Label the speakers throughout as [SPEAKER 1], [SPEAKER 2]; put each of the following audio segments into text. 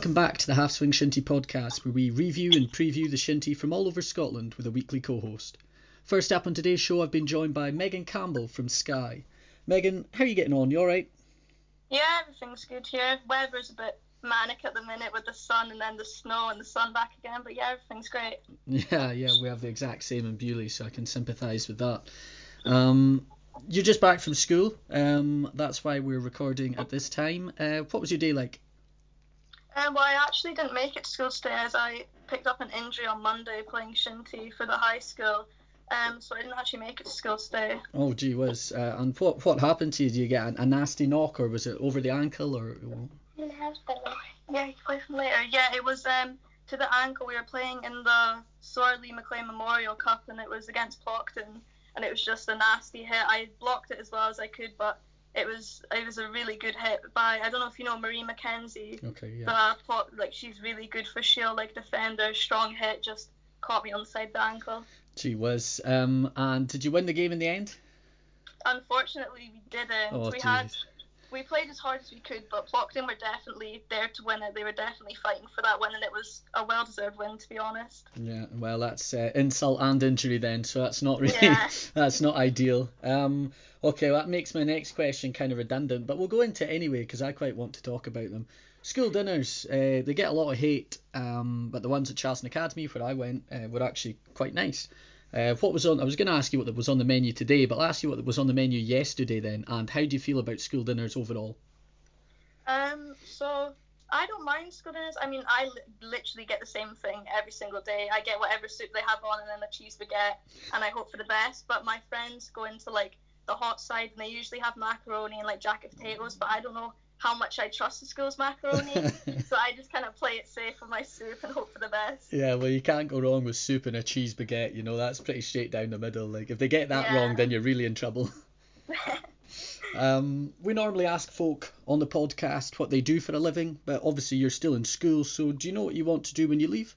[SPEAKER 1] Welcome back to the Half Swing Shinty podcast, where we review and preview the Shinty from all over Scotland with a weekly co host. First up on today's show, I've been joined by Megan Campbell from Skye. Megan, how are you getting on? You alright?
[SPEAKER 2] Yeah, everything's good here. Weather's a bit manic at the minute with the sun and then the snow and the sun back again, but yeah, everything's great.
[SPEAKER 1] Yeah, yeah, we have the exact same in Beauly, so I can sympathise with that. Um, you're just back from school, um, that's why we're recording at this time. Uh, what was your day like?
[SPEAKER 2] Um, well, I actually didn't make it to school today as I picked up an injury on Monday playing shinty for the high school. Um, so I didn't actually make it to school today.
[SPEAKER 1] Oh, gee whiz. Uh, and what what happened to you? Did you get a, a nasty knock, or was it over the ankle, or?
[SPEAKER 2] Yeah, you play from later. Yeah, it was um to the ankle. We were playing in the Sorley McLean Memorial Cup, and it was against Plockton and it was just a nasty hit. I blocked it as well as I could, but it was it was a really good hit by I don't know if you know Marie McKenzie.
[SPEAKER 1] Okay, yeah.
[SPEAKER 2] The like she's really good for shield like defender, strong hit, just caught me on the side of the ankle.
[SPEAKER 1] She was. Um, and did you win the game in the end?
[SPEAKER 2] Unfortunately, we didn't.
[SPEAKER 1] Oh,
[SPEAKER 2] we
[SPEAKER 1] geez.
[SPEAKER 2] had we played as hard as we could, but Plockton were definitely there to win it. They were definitely fighting for that win, and it was a well-deserved win, to be honest.
[SPEAKER 1] Yeah, well, that's uh, insult and injury then, so that's not really
[SPEAKER 2] Yeah.
[SPEAKER 1] that's not ideal. Um, okay, well, that makes my next question kind of redundant, but we'll go into it anyway because I quite want to talk about them. School dinners, uh, they get a lot of hate, um, but the ones at Charleston Academy where I went uh, were actually quite nice. Uh, what was on? I was going to ask you what was on the menu today, but I'll ask you what was on the menu yesterday then, and how do you feel about school dinners overall?
[SPEAKER 2] Um, so I don't mind school dinners. I mean, I li- literally get the same thing every single day. I get whatever soup they have on, and then a cheese baguette, and I hope for the best. But my friends go into like the hot side, and they usually have macaroni and like jacket potatoes. But I don't know how much I trust the school's macaroni, so I just kind of play it safe with my soup and hope for the best.
[SPEAKER 1] Yeah, well, you can't go wrong with soup and a cheese baguette. You know, that's pretty straight down the middle. Like, if they get that
[SPEAKER 2] Yeah.
[SPEAKER 1] wrong, then you're really in trouble. Um, we normally ask folk on the podcast what they do for a living, but obviously you're still in school, so do you know what you want to do when you leave?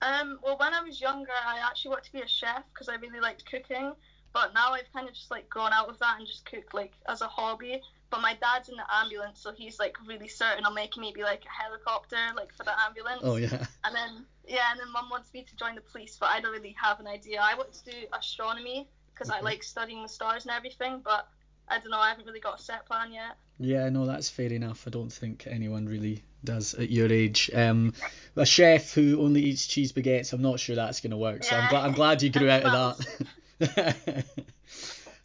[SPEAKER 2] Um, well, when I was younger, I actually wanted to be a chef because I really liked cooking. But now I've kind of just like grown out of that and just cook like as a hobby. But my dad's in the ambulance, so he's like really certain on making me be like a helicopter, like for the ambulance.
[SPEAKER 1] Oh yeah,
[SPEAKER 2] And then yeah, and then mum wants me to join the police, but I don't really have an idea. I want to do astronomy because I like studying the stars and everything, but I don't know. I haven't really got a set plan yet.
[SPEAKER 1] yeah, no, that's fair enough. I don't think anyone really does at your age. Um, a chef who only eats cheese baguettes, I'm not sure that's gonna work. So I'm
[SPEAKER 2] Yeah.
[SPEAKER 1] glad I'm glad you grew out of that.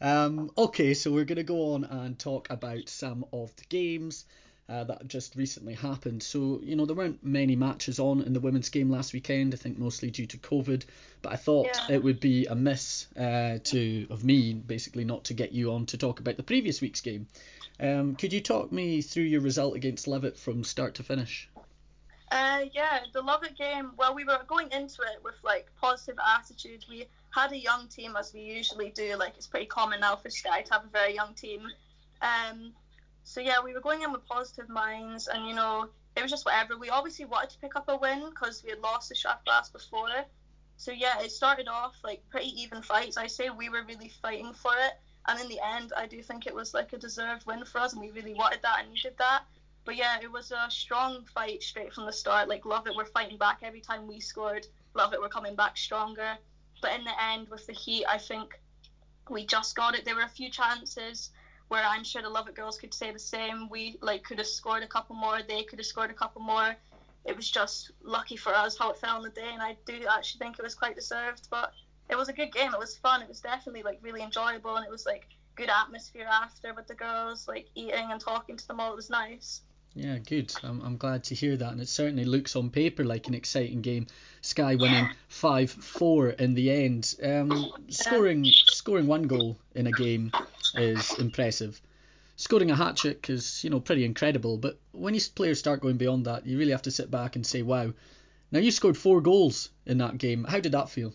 [SPEAKER 1] um, okay, so we're gonna go on and talk about some of the games. uh, that just recently happened. So, you know, there weren't many matches on in the women's game last weekend, I think mostly due to COVID, but I thought
[SPEAKER 2] Yeah.
[SPEAKER 1] it would be a miss uh, to of me basically not to get you on to talk about the previous week's game. Um, could you talk me through your result against Lovat from start to finish?
[SPEAKER 2] Uh, yeah, the Lovat game. Well, we were going into it with like positive attitude. We had a young team as we usually do. Like it's pretty common now for Skye to have a very young team. Um, so yeah, we were going in with positive minds, and you know it was just whatever. We obviously wanted to pick up a win because we had lost the Strathglass before. So yeah, it started off like pretty even fights. I say we were really fighting for it, and in the end, I do think it was like a deserved win for us, and we really wanted that and needed that. But yeah, it was a strong fight straight from the start. Like Lovat, we're fighting back every time we scored. Lovat, we're coming back stronger. But in the end, with the heat, I think we just got it. There were a few chances where I'm sure the Lovat girls could say the same. We like could have scored a couple more. They could have scored a couple more. It was just lucky for us how it fell on the day, and I do actually think it was quite deserved. But it was a good game. It was fun. It was definitely like really enjoyable, and it was like good atmosphere after with the girls, like eating and talking to them all. It was nice.
[SPEAKER 1] Yeah, good. I'm, I'm glad to hear that, and it certainly looks on paper like an exciting game. Skye winning five four in the end. Um, scoring scoring one goal in a game is impressive. Scoring a hat trick is you know pretty incredible, but when you players start going beyond that, you really have to sit back and say, wow. Now you scored four goals in that game. How did that feel?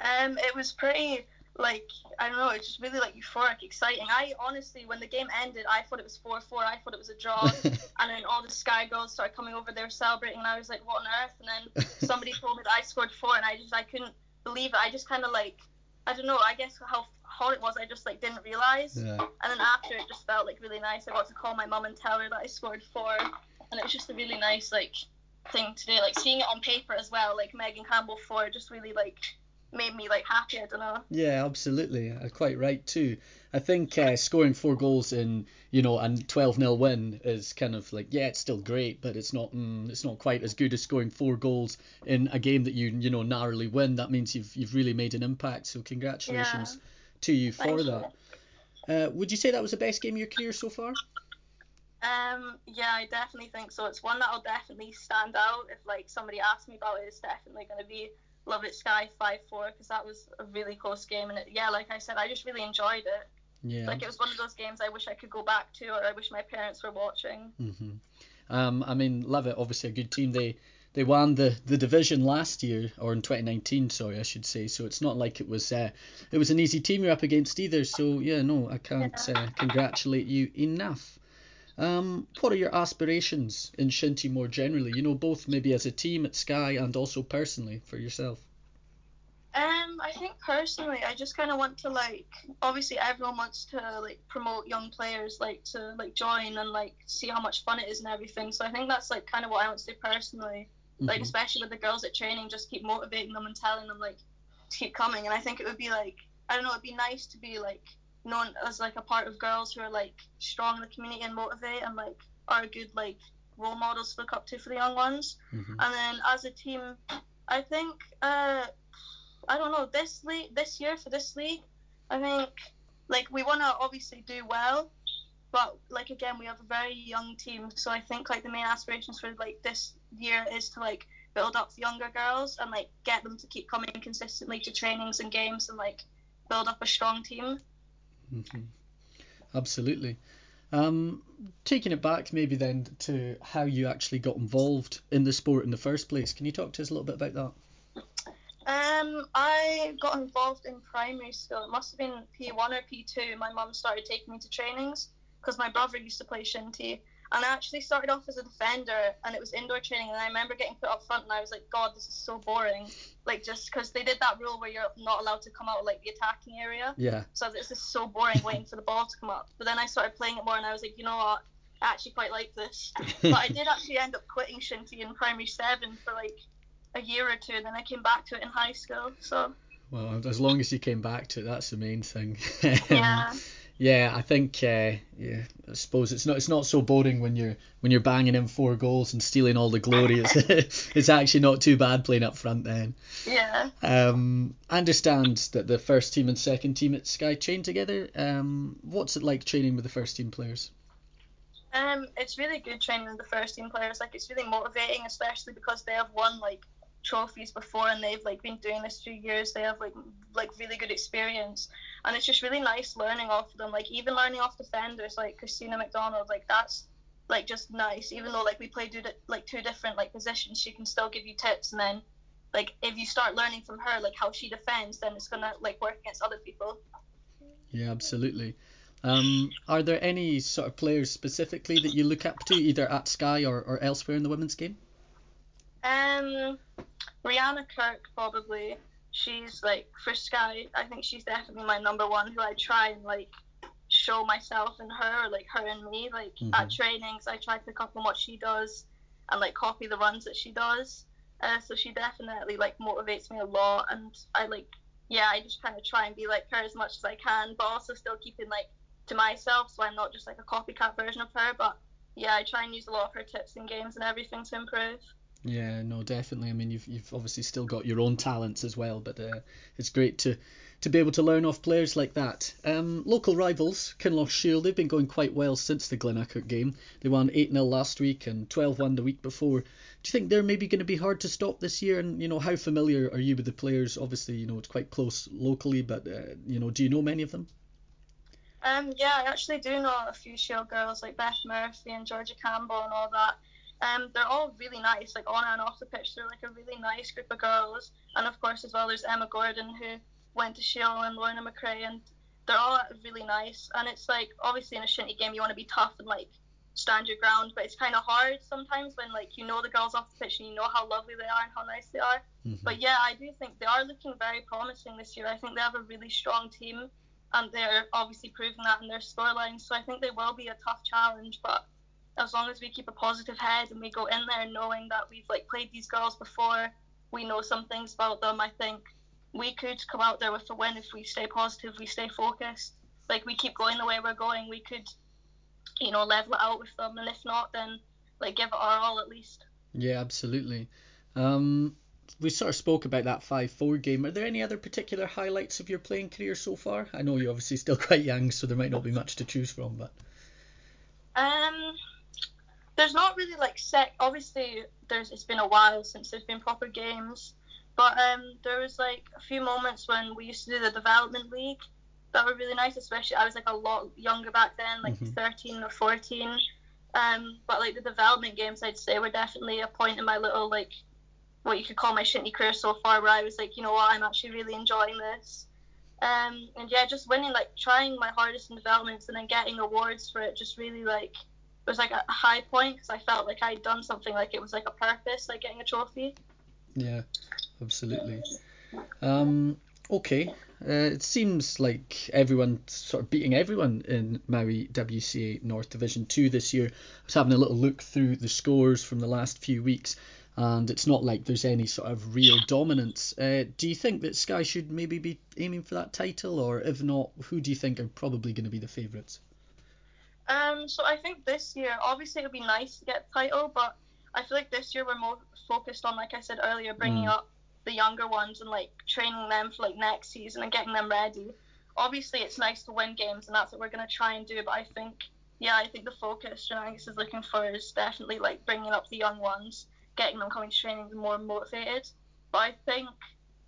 [SPEAKER 2] Um, it was pretty like I don't know, it's just really like euphoric, exciting. I honestly, when the game ended, I thought it was four four. I thought it was a draw, and then all the Skye girls started coming over. They were celebrating, and I was like, what on earth? And then somebody told me that I scored four, and I just I couldn't believe it. I just kind of like I don't know. I guess how hard it was, I just like didn't realize.
[SPEAKER 1] yeah.
[SPEAKER 2] And then after, it just felt like really nice. I got to call my mum and tell her that I scored four. and it was just a really nice like thing to do. Like seeing it on paper as well, like Megan Campbell four, just really like made me like happy. I don't know.
[SPEAKER 1] Yeah, absolutely. Uh, quite right too. I think uh, scoring four goals in you know and 12 0 win is kind of like yeah it's still great but it's not mm, it's not quite as good as scoring four goals in a game that you you know narrowly win. That means you've you've really made an impact. So congratulations
[SPEAKER 2] Yeah.
[SPEAKER 1] to you
[SPEAKER 2] Thank
[SPEAKER 1] for
[SPEAKER 2] you.
[SPEAKER 1] that. Uh, would you say that was the best game of your career so far?
[SPEAKER 2] Um, yeah, I definitely think so. It's one that'll definitely stand out. If like somebody asks me about it, it's definitely going to be Love It Skye five four because that was a really close game. And it, yeah, like I said, I just really enjoyed it.
[SPEAKER 1] Yeah.
[SPEAKER 2] Like it was one of those games I wish I could go back to, or I wish my parents were watching.
[SPEAKER 1] hmm Um, I mean, Lovat, obviously a good team. They they won the, the division last year, or in 2019, sorry, I should say. So it's not like it was uh, it was an easy team you're up against either. So yeah, no, I can't uh, congratulate you enough. Um, what are your aspirations in Shinty more generally? You know, both maybe as a team at Skye and also personally for yourself.
[SPEAKER 2] Um, I think personally, I just kind of want to like. Obviously, everyone wants to like promote young players, like to like join and like see how much fun it is and everything. So I think that's like kind of what I want to do personally. Like
[SPEAKER 1] Mhm.
[SPEAKER 2] especially with the girls at training, just keep motivating them and telling them like to keep coming. And I think it would be like I don't know, it'd be nice to be like known as like a part of girls who are like strong in the community and motivate and like are good like role models to look up to for the young ones.
[SPEAKER 1] Mhm.
[SPEAKER 2] And then as a team, I think uh, I don't know this league this year for this league, I think like we want to obviously do well, but like again we have a very young team, so I think like the main aspirations for like this year is to like build up the younger girls and like get them to keep coming consistently to trainings and games and like build up a strong team.
[SPEAKER 1] Mhm. Absolutely. Um, taking it back maybe then to how you actually got involved in the sport in the first place. Can you talk to us a little bit about that?
[SPEAKER 2] Um, I got involved in primary school. It must have been P1 or P2. My mum started taking me to trainings because my brother used to play shinty. And I actually started off as a defender, and it was indoor training. And I remember getting put up front, and I was like, God, this is so boring. Like, just because they did that rule where you're not allowed to come out of, like the attacking area.
[SPEAKER 1] Yeah.
[SPEAKER 2] So this is so boring waiting for the ball to come up. But then I started playing it more, and I was like, you know what? I actually quite like this. But I did actually end up quitting shinty in primary seven for like a year or two, and then I came back to it in high school. So
[SPEAKER 1] Well, as long as you came back to it, that's the main thing.
[SPEAKER 2] yeah,
[SPEAKER 1] Yeah, I think uh, yeah, I suppose it's not it's not so boring when you're when you're banging in four goals and stealing all the glory. It's it's actually not too bad playing up front then.
[SPEAKER 2] yeah.
[SPEAKER 1] Um, I understand that the first team and second team at Skye train together. Um, what's it like training with the first team players?
[SPEAKER 2] Um, it's really good training with the first team players. Like it's really motivating, especially because they have won like trophies before and they've like been doing this for years. They have like like really good experience, and it's just really nice learning off them. Like even learning off defenders like Christina McDonald, like that's like just nice. Even though like we play do like two different like positions, she can still give you tips, and then like if you start learning from her like how she defends, then it's gonna like work against other people.
[SPEAKER 1] Yeah, absolutely. Um, are there any sort of players specifically that you look up to, either at Skye or, or elsewhere in the women's game?
[SPEAKER 2] Um, Rihanna Kirk probably. She's like for Skye. I think she's definitely my number one. Who I try and like show myself in her, or, like her and me. Like at
[SPEAKER 1] Mhm.
[SPEAKER 2] trainings, I try to pick up on what she does and like copy the runs that she does. Uh, so she definitely like motivates me a lot, and I like yeah, I just kind of try and be like her as much as I can, but also still keeping like to myself, so I'm not just like a copycat version of her. But yeah, I try and use a lot of her tips and games and everything to improve.
[SPEAKER 1] Yeah, no, definitely. I mean, you've you've obviously still got your own talents as well, but uh, it's great to to be able to learn off players like that. Um, local rivals, Kinlochshiel, they've been going quite well since the Glenurquhart game. They won 8-0 last week and 12-1 the week before. Do you think they're maybe going to be hard to stop this year? And you know, how familiar are you with the players? Obviously, you know, it's quite close locally, but uh, you know, do you know many of them?
[SPEAKER 2] Um, yeah, I actually do know a few Shield girls like Beth Murphy and Georgia Campbell and all that. Um, they're all really nice, like on and off the pitch. They're like a really nice group of girls. And of course, as well, there's Emma Gordon who went to Shield and Lorna McRae, and they're all really nice. And it's like obviously in a shinty game, you want to be tough and like stand your ground, but it's kind of hard sometimes when like you know the girls off the pitch and you know how lovely they are and how nice they are.
[SPEAKER 1] Mhm.
[SPEAKER 2] But yeah, I do think they are looking very promising this year. I think they have a really strong team, and they're obviously proving that in their scoreline. So I think they will be a tough challenge. But as long as we keep a positive head and we go in there knowing that we've like played these girls before, we know some things about them. I think we could come out there with a win if we stay positive, we stay focused. Like we keep going the way we're going, we could, you know, level it out with them, and if not, then like give it our all at least.
[SPEAKER 1] Yeah, absolutely. Um, we sort of spoke about that five-four game. Are there any other particular highlights of your playing career so far? I know you're obviously still quite young, so there might not be much to choose from, but.
[SPEAKER 2] Um, there's not really like set. Obviously, there's it's been a while since there's been proper games, but um, there was like a few moments when we used to do the development league that were really nice. Especially I was like a lot younger back then, like
[SPEAKER 1] Mhm.
[SPEAKER 2] 13 or 14. Um, but like the development games, I'd say were definitely a point in my little like what you could call my shinty career so far, where I was like, you know what, I'm actually really enjoying this. Um, and yeah, just winning, like trying my hardest in developments and then getting awards for it, just really like was like a high point because I felt like I'd done something like it was like a purpose, like getting a trophy.
[SPEAKER 1] Yeah, absolutely. Um, okay. Uh, it seems like everyone sort of beating everyone in Mowi WCA North Division 2 this year. I was having a little look through the scores from the last few weeks, and it's not like there's any sort of real dominance. Uh, do you think that Sky should maybe be aiming for that title, or if not, who do you think are probably going to be the favourites?
[SPEAKER 2] Um, so I think this year, obviously, it would be nice to get the title, but I feel like this year we're more focused on, like I said earlier, bringing
[SPEAKER 1] Mm.
[SPEAKER 2] up the younger ones and like training them for like next season and getting them ready. Obviously, it's nice to win games, and that's what we're gonna try and do. But I think, yeah, I think the focus Janice is looking for is definitely like bringing up the young ones, getting them coming to training more motivated. But I think.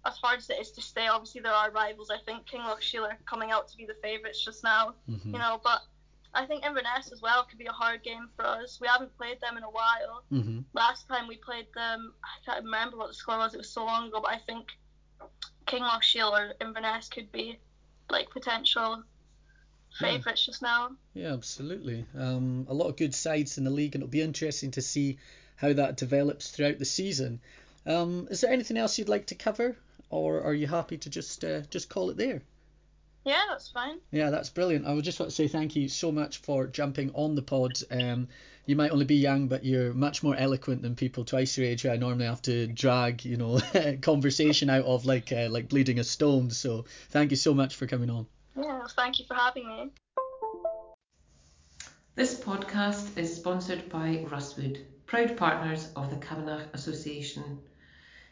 [SPEAKER 2] As hard as it is to stay, obviously there are rivals. I think King Loch Sheila coming out to be the favourites just now
[SPEAKER 1] hmm
[SPEAKER 2] you know. But I think Inverness as well could be a hard game for us. We haven't played them in a while.
[SPEAKER 1] hmm
[SPEAKER 2] Last time we played them, I can't remember what the score was. It was so long ago, but I think Kinlochshiel or Inverness could be like potential
[SPEAKER 1] Yeah.
[SPEAKER 2] favourites just now.
[SPEAKER 1] Yeah, absolutely. Um, a lot of good sides in the league, and it'll be interesting to see how that develops throughout the season. Um, is there anything else you'd like to cover, or are you happy to just uh, just call it there?
[SPEAKER 2] Yeah, that's fine.
[SPEAKER 1] Yeah, that's brilliant. I would just want to say thank you so much for jumping on the pod. Um, you might only be young, but you're much more eloquent than people twice your age who I normally have to drag, you know, conversation out of like uh, like bleeding a stone. So thank you so much for coming on.
[SPEAKER 2] Yeah, thank you for having me.
[SPEAKER 3] This podcast is sponsored by Rustwood, proud partners of the Camanachd Association.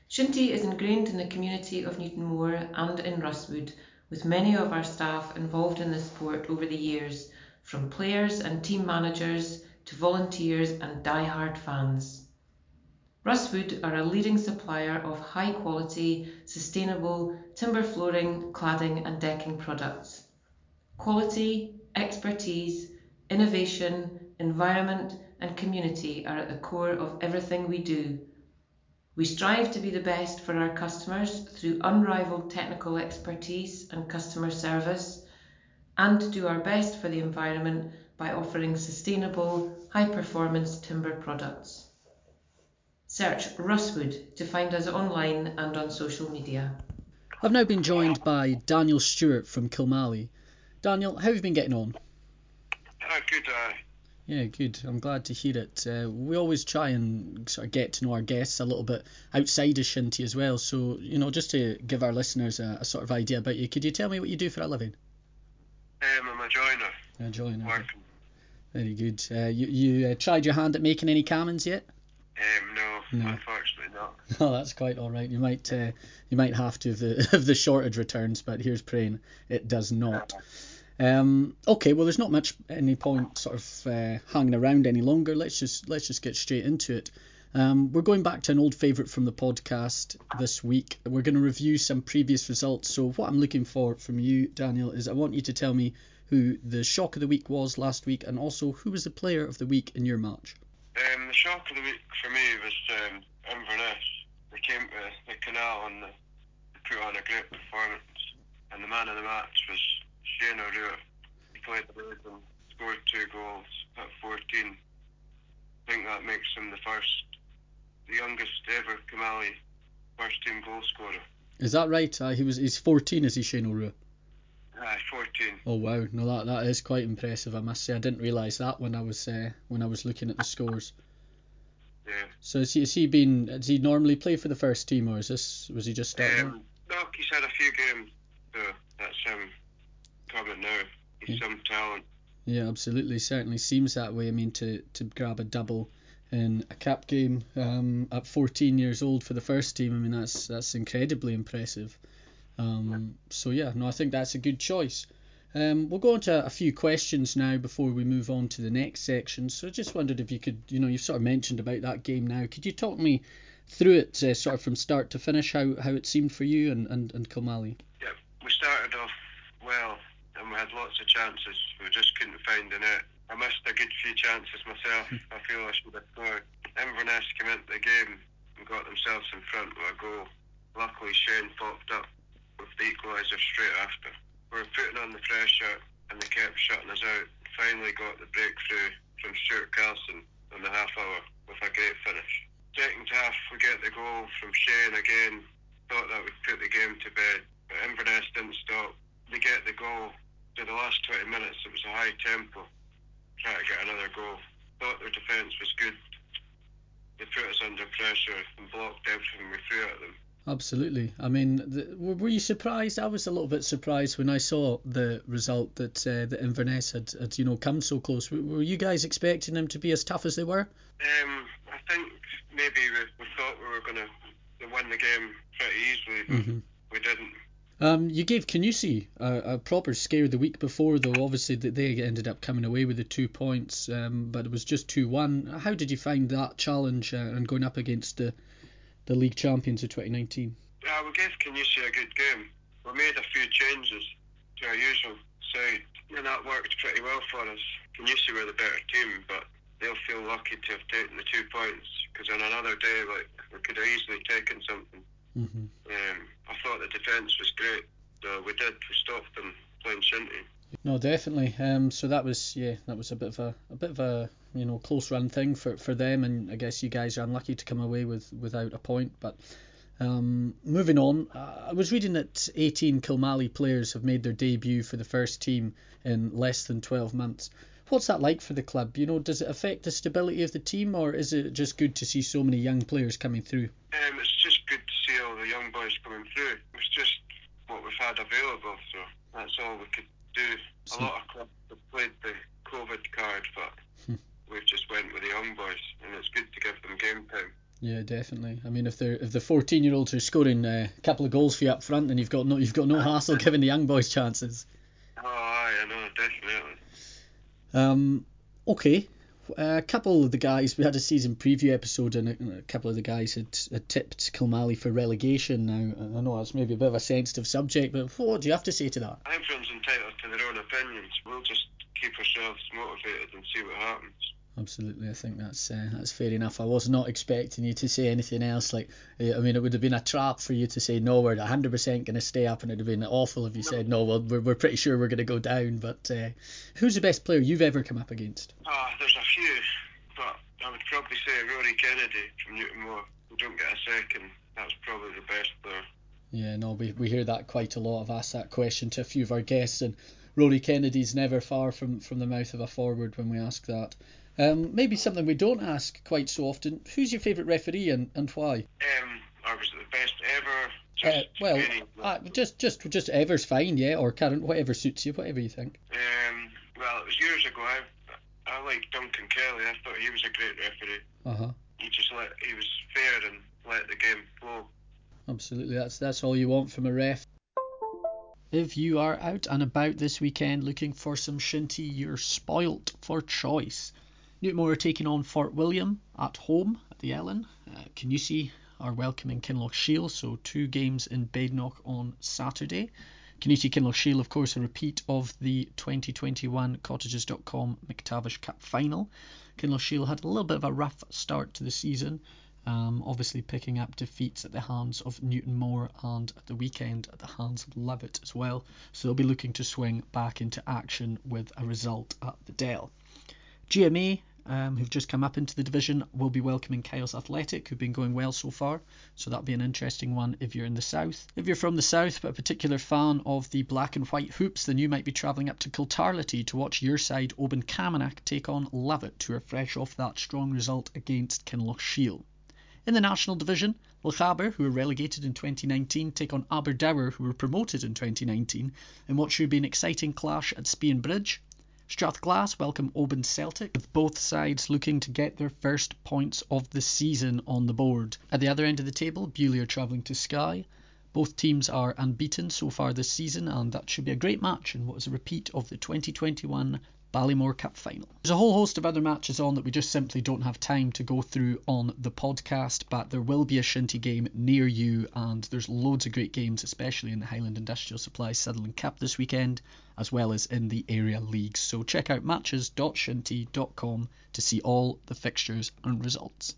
[SPEAKER 3] Shinty is ingrained in the community of Newtonmore and in Rustwood, with many of our staff involved in the sport over the years, from players and team managers to volunteers and die-hard fans. Rustwood are a leading supplier of high quality, sustainable timber flooring, cladding and decking products. Quality, expertise, innovation, environment and community are at the core of everything we do. We strive to be the best for our customers through unrivaled technical expertise and customer service, and do our best for the environment by offering sustainable, high performance timber products. Search Rustwood to find us online and on social media.
[SPEAKER 1] I've now been joined by Daniel Stewart from Kilmallie. Daniel, how have you been getting on?
[SPEAKER 4] Uh, good. Uh,
[SPEAKER 1] Yeah, good. I'm glad to hear it. Uh, we always try and sort of get to know our guests a little bit outside of Shinty as well. So, you know, just to give our listeners a, a sort of idea about you, could you tell me what you do for a living?
[SPEAKER 4] um, I'm a joiner,
[SPEAKER 1] A joiner.
[SPEAKER 4] working.
[SPEAKER 1] Very good. Uh, you you uh, tried your hand at making any camans yet?
[SPEAKER 4] Um, no,
[SPEAKER 1] No.
[SPEAKER 4] unfortunately not.
[SPEAKER 1] Oh, that's quite all right. You might uh, you might have to if the if the shortage returns, but here's praying it does not. Um, okay, well, there's not much any point sort of uh, hanging around any longer. Let's just let's just get straight into it. Um, we're going back to an old favourite from the podcast this week. We're going to review some previous results. So what I'm looking for from you, Daniel, is I want you to tell me who the shock of the week was last week, and also who was the player of the week in your match.
[SPEAKER 4] Um, the shock of the week for me was um, Inverness. They came to the canal and they put on a great performance. And the man of the match was Shane O'Rourke. He played the lead and scored two goals at 14. I think that makes him the first, the youngest ever Kilmallie first team goal scorer.
[SPEAKER 1] Is that right? Uh, he was he's 14, is he, Shane O'Rourke?
[SPEAKER 4] Aye, 14.
[SPEAKER 1] Oh wow, no that that is quite impressive. I must say I didn't realise that when I was uh, when I was looking at the scores.
[SPEAKER 4] Yeah.
[SPEAKER 1] So has he, has he been? Does he normally play for the first team, or is this was he just starting?
[SPEAKER 4] Um, no, he's had a few games, so that's him coming now. He's some talent.
[SPEAKER 1] Yeah, absolutely. Certainly seems that way. I mean, to, to grab a double in a cap game um, at 14 years old for the first team, I mean, that's that's incredibly impressive. Um, so, yeah, no, I think that's a good choice. Um, we'll go on to a few questions now before we move on to the next section. So, I just wondered if you could, you know, you've sort of mentioned about that game now. Could you talk me through it, uh, sort of from start to finish, how, how it seemed for you and, and, and Kilmallie?
[SPEAKER 4] Yeah, we started off well we had lots of chances. We just couldn't find the net. I missed a good few chances myself. Hmm. I feel I should have scored. Inverness came into the game and got themselves in front with a goal. Luckily, Shane popped up with the equaliser straight after. We were putting on the pressure and they kept shutting us out. Finally got the breakthrough from Stuart Carlson in the half hour with a great finish. Second half, we get the goal from Shane again. Thought that would put the game to bed, but Inverness didn't stop. They get the goal. To the last 20 minutes, it was a high tempo. Try to get another goal. Thought their defence was good. They put us under pressure and blocked everything we threw at them.
[SPEAKER 1] Absolutely. I mean, the, were were you surprised? I was a little bit surprised when I saw the result that uh, that Inverness had, had, you know, come so close. Were, were you guys expecting them to be as tough as they were?
[SPEAKER 4] Um, I think maybe we, we thought we were going to win the game pretty easily, but
[SPEAKER 1] Mhm.
[SPEAKER 4] we didn't.
[SPEAKER 1] Um, you gave Kingussie a, a proper scare the week before, though. Obviously, that they ended up coming away with the two points, um, but it was just two one. How did you find that challenge uh, and going up against the the league champions of 2019?
[SPEAKER 4] Uh, we gave Kingussie a good game. We made a few changes to our usual side, and that worked pretty well for us. Kingussie were the better team, but they'll feel lucky to have taken the two points because on another day, like we could have easily taken something.
[SPEAKER 1] hmm
[SPEAKER 4] Um, I thought the defence was great, so we did. We stopped them playing shinty.
[SPEAKER 1] No, definitely. Um, so that was yeah, that was a bit of a a bit of a you know close run thing for, for them, and I guess you guys are unlucky to come away with without a point. But um, moving on, I was reading that 18 Kilmallie players have made their debut for the first team in less than 12 months. What's that like for the club? You know, does it affect the stability of the team, or is it just good to see so many young players coming through?
[SPEAKER 4] Um, it's just good to see all the young boys coming through. It's just what we've had available, so that's all we could do. A lot of clubs have played the COVID card, but
[SPEAKER 1] Hmm.
[SPEAKER 4] we've just went with the young boys, and it's good to give them game time.
[SPEAKER 1] Yeah, definitely. I mean, if they're if the 14 year olds are scoring uh, a couple of goals for you up front, then you've got no you've got no hassle giving the young boys chances.
[SPEAKER 4] Oh, aye, I know, definitely.
[SPEAKER 1] Um, okay. Uh, a couple of the guys, we had a season preview episode, and a, a couple of the guys had, had tipped Kilmallie for relegation. Now, I know that's maybe a bit of a sensitive subject, but what do you have to say to that?
[SPEAKER 4] Everyone's entitled to their own opinions. We'll just keep ourselves motivated and see what happens.
[SPEAKER 1] Absolutely, I think that's uh, that's fair enough. I was not expecting you to say anything else. Like, eh, I mean, it would have been a trap for you to say no, we're 100% going to stay up, and it'd have been awful if you said no. Well, we're, we're pretty sure we're going to go down. But uh, who's the best player you've ever come up against?
[SPEAKER 4] Ah, there's a few, but I would probably say Rory Kennedy from Newtonmore. We don't get a second. That's probably the best player.
[SPEAKER 1] Yeah, no, we, we hear that quite a lot. I've asked that question to a few of our guests, and Rory Kennedy's never far from, from the mouth of a forward when we ask that. Um, maybe something we don't ask quite so often. Who's your favourite referee and, and why?
[SPEAKER 4] Um, I was the best ever.
[SPEAKER 1] Uh, well,
[SPEAKER 4] any,
[SPEAKER 1] uh, just just just ever's fine, yeah, or current, whatever suits you, whatever you think.
[SPEAKER 4] um, well, it was years ago. I, I liked Duncan Kelly. I thought he was a great referee.
[SPEAKER 1] Uh huh.
[SPEAKER 4] He just let he was fair and let the game flow.
[SPEAKER 1] Absolutely, that's that's all you want from a ref. If you are out and about this weekend looking for some shinty, you're spoilt for choice. Newtonmore are taking on Fort William at home at the Eilan. Uh, Kingussie are welcoming Kinlochshiel, so two games in Badenoch on Saturday. Kingussie Kinloch Shield, of course, a repeat of the 2021 Cottages.com McTavish Cup final. Kinlochshiel had a little bit of a rough start to the season, um, obviously picking up defeats at the hands of Newtonmore and at the weekend at the hands of Lovat as well. So they'll be looking to swing back into action with a result at the Dell. GMA um, who've just come up into the division, will be welcoming Kyles Athletic, who've been going well so far. So that'll be an interesting one if you're in the south. If you're from the south, but a particular fan of the black and white hoops, then you might be travelling up to Kiltarlity to watch your side, Oban Camanachd, take on Lovat, who are fresh off that strong result against Kinlochshiel. In the National Division, Lochaber, who were relegated in 2019, take on Aberdour, who were promoted in 2019, in what should be an exciting clash at Spean Bridge. Strathglass welcome Oban Celtic, with both sides looking to get their first points of the season on the board. At the other end of the table, Beauly are travelling to Skye. Both teams are unbeaten so far this season, and that should be a great match in what is a repeat of the 2021 Balliemore Cup final. There's a whole host of other matches on that we just simply don't have time to go through on the podcast, but there will be a Shinty game near you, and there's loads of great games, especially in the Highland Industrial Supply Sutherland Cup this weekend, as well as in the area leagues. So check out matches.shinty.com to see all the fixtures and results.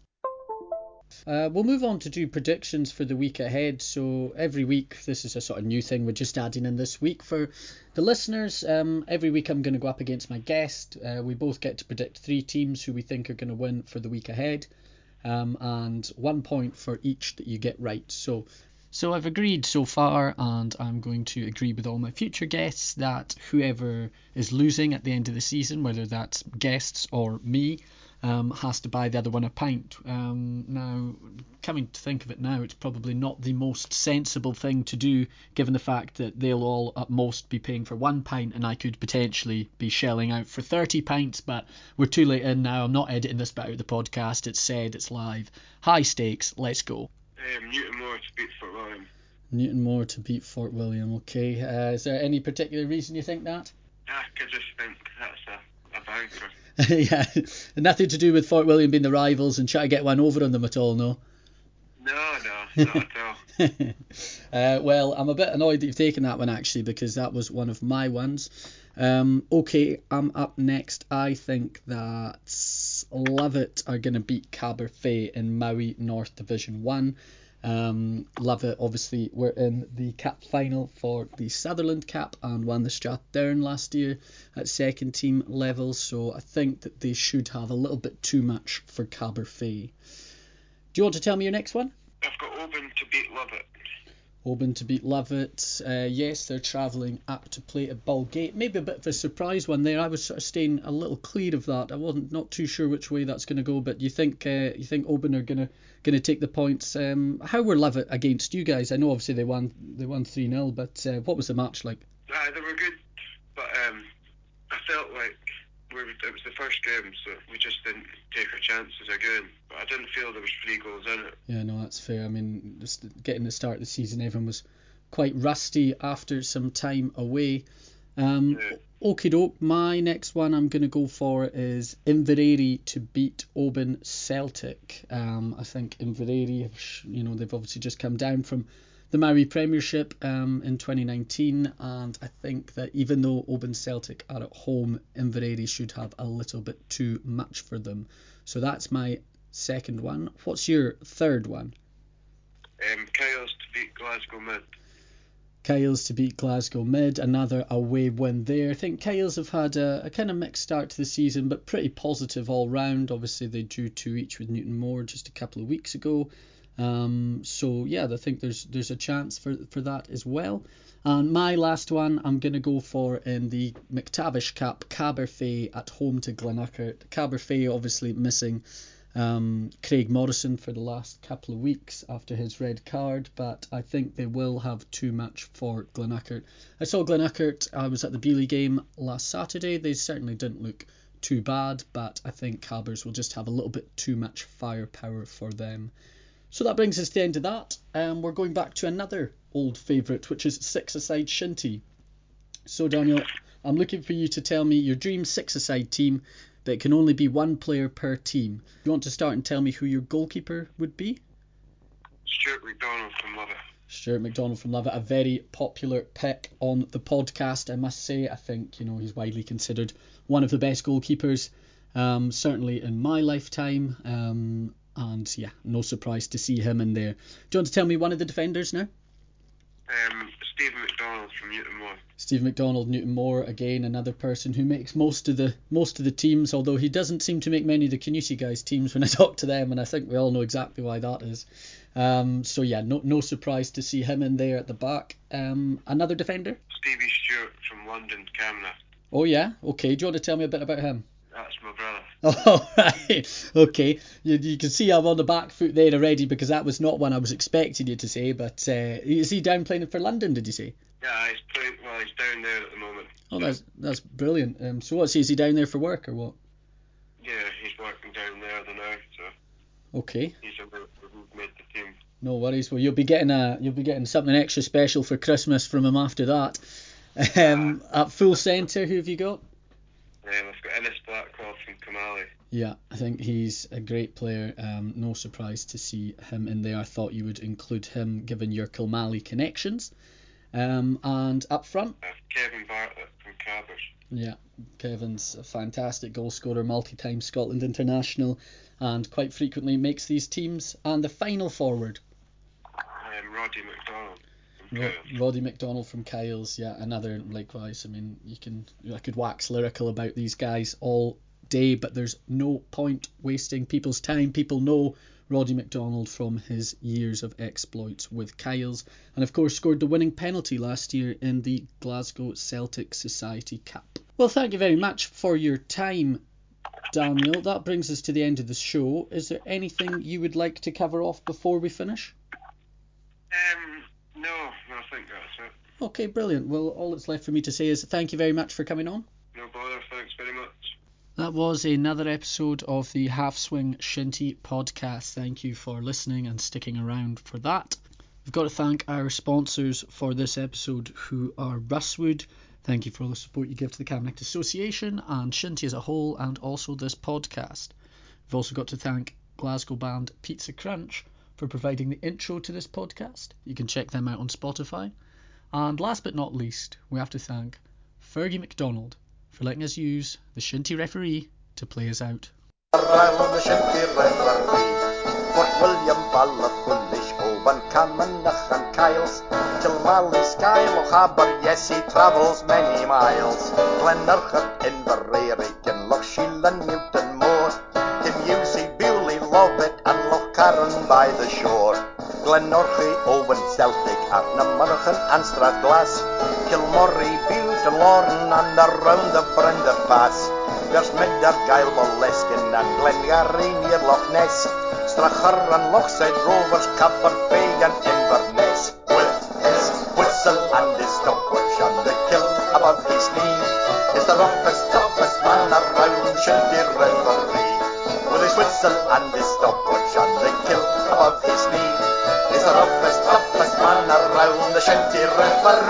[SPEAKER 1] Uh, we'll move on to do predictions for the week ahead. So every week, this is a sort of new thing we're just adding in this week for the listeners. Um, every week, I'm going to go up against my guest. Uh, we both get to predict three teams who we think are going to win for the week ahead, um, and one point for each that you get right. So. So I've agreed so far, and I'm going to agree with all my future guests that whoever is losing at the end of the season, whether that's guests or me, um, has to buy the other one a pint. Um, now, coming to think of it now, it's probably not the most sensible thing to do, given the fact that they'll all at most be paying for one pint, and I could potentially be shelling out for 30 pints. But we're too late in now. I'm not editing this bit out of the podcast. It's said, it's live. High stakes. Let's go.
[SPEAKER 4] Um, Newtonmore to beat Fort William.
[SPEAKER 1] Newtonmore to beat Fort William. Okay. Uh, is there any particular reason you think that?
[SPEAKER 4] Yeah, I just think that's a, a bouncer.
[SPEAKER 1] yeah, nothing to do with Fort William being the rivals and try to get one over on them at all, no.
[SPEAKER 4] No, no, not at all.
[SPEAKER 1] uh, well, I'm a bit annoyed that you've taken that one actually because that was one of my ones. Um, okay, I'm up next. I think that Lovat are going to beat Caberfeidh in Mowi North Division 1. Um, obviously were in the Cup final for the Sutherland Cup and won the Strathdearn last year at second team level, so I think that they should have a little bit too much for Caberfeidh. Do you want to tell me your next one?
[SPEAKER 4] I've got Oban to beat Lovat.
[SPEAKER 1] Oban to beat Lovat. Uh, yes, they're travelling up to play at Balgate. Maybe a bit of a surprise one there. I was sort of staying a little clear of that. I wasn't not too sure which way that's going to go. But you think uh, you think Oban are going to going to take the points? Um, how were Lovat against you guys? I know obviously they won they won three 0 but uh, what was the match like?
[SPEAKER 4] Uh, they were good, but um, I felt like were, it was the first game, so we just didn't take our chances again. But I didn't feel there was three goals in it.
[SPEAKER 1] Yeah, no, that's fair. I mean, just getting the start of the season, everyone was quite rusty after some time away. Um,
[SPEAKER 4] Yeah.
[SPEAKER 1] Okie doke, my next one I'm going to go for is Inverary to beat Oban Celtic. Um, I think Inverary, you know, they've obviously just come down from the Mowi Premiership um, in 2019, and I think that even though Oban Celtic are at home, Inverary should have a little bit too much for them. So that's my second one. What's your third one?
[SPEAKER 4] Um, Kyle's to beat Glasgow Mid.
[SPEAKER 1] Kyles to beat Glasgow Mid, another away win there. I think Kyles have had a, a kind of mixed start to the season, but pretty positive all round. Obviously, they drew two each with Newtonmore just a couple of weeks ago. Um, so yeah, I think there's there's a chance for for that as well. And my last one, I'm gonna go for in the McTavish Cup, Caberfeidh at home to Glenurquhart. Caberfeidh obviously missing um, Craig Morrison for the last couple of weeks after his red card, but I think they will have too much for Glenurquhart. I saw Glenurquhart, I was at the Beauly game last Saturday. They certainly didn't look too bad, but I think Cabers will just have a little bit too much firepower for them. So that brings us to the end of that. Um, we're going back to another old favourite, which is six-a-side Shinty. So Daniel, I'm looking for you to tell me your dream six-a-side team, but it can only be one player per team. You want to start and tell me who your goalkeeper would be?
[SPEAKER 4] Stuart McDonald from Lovat.
[SPEAKER 1] Stuart McDonald from Lovat, a very popular pick on the podcast, I must say. I think you know he's widely considered one of the best goalkeepers, um, certainly in my lifetime. Um, and yeah, no surprise to see him in there. Do you want to tell me one of the defenders now?
[SPEAKER 4] Um, Stephen McDonald from Newtonmore.
[SPEAKER 1] Steve McDonald, Newtonmore, again another person who makes most of the most of the teams, although he doesn't seem to make many of the Kingussie guys teams when I talk to them, and I think we all know exactly why that is. Um, so yeah, no no surprise to see him in there at the back. Um, another defender.
[SPEAKER 4] Stevie Stewart from London, Camna.
[SPEAKER 1] Oh yeah, okay. Do you want to tell me a bit about him?
[SPEAKER 4] That's my brother.
[SPEAKER 1] Oh, right. Okay. You, you can see I'm on the back foot there already because that was not one I was expecting you to say. But uh, is he down playing for London? Did you say?
[SPEAKER 4] Yeah, he's playing. Well, he's down there at the moment.
[SPEAKER 1] Oh, that's that's brilliant. Um, so what's he? Is he down there for work or what?
[SPEAKER 4] Yeah, he's working down there the now, so
[SPEAKER 1] Okay.
[SPEAKER 4] he's made the team.
[SPEAKER 1] No worries. Well, you'll be getting a you'll be getting something extra special for Christmas from him after that. Um, at full centre, who have you got?
[SPEAKER 4] Um, I've got Ennis Blackwell from Kilmallie.
[SPEAKER 1] Yeah, I think he's a great player. Um, no surprise to see him in there. I thought you would include him given your Kilmallie connections. Um, and up front,
[SPEAKER 4] Uh, Kevin Bartlett from Cabbers.
[SPEAKER 1] yeah, Kevin's a fantastic goal scorer, multi-time Scotland international, and quite frequently makes these teams. And the final forward,
[SPEAKER 4] Um, Roddy McDonald from
[SPEAKER 1] Ro-
[SPEAKER 4] Cowes.
[SPEAKER 1] Roddy McDonald from Kyles, yeah, another likewise. I mean, you can I could wax lyrical about these guys all day, but there's no point wasting people's time. People know Roddy McDonald from his years of exploits with Kyles, and of course scored the winning penalty last year in the Glasgow Celtic Society Cup. Well, thank you very much for your time. Daniel, that brings us to the end of the show. Is there anything you would like to cover off before we finish?
[SPEAKER 4] Um, no, no, I think that's it.
[SPEAKER 1] Okay, brilliant. Well, all that's left for me to say is thank you very much for coming on.
[SPEAKER 4] No bother. Thanks very much.
[SPEAKER 1] That was another episode of the Half Swing Shinty podcast. Thank you for listening and sticking around for that. We've got to thank our sponsors for this episode, who are Rustwood. Thank you for all the support you give to the Camanachd Association and Shinty as a whole, and also this podcast. We've also got to thank Glasgow band Pizza Crunch for providing the intro to this podcast. You can check them out on Spotify. And last but not least, we have to thank Fergie McDonald for letting us use the Shinty referee to play us out.
[SPEAKER 5] The Fort William Ballachullish Oban and Kyles Kilmally Skyle O'Haber yes he travels many miles Glenurchan Inverary and Loch Sheelan Newton glenorchy Owen Celtic a'r nymyrch yn anstradd glas. Cilmori, Bilge yn lorn and around the Brenda Pass. Fers medar gael bolesgyn a glengar ein i'r Loch Ness. Strachar an Lochside Rovers, Caberfei an around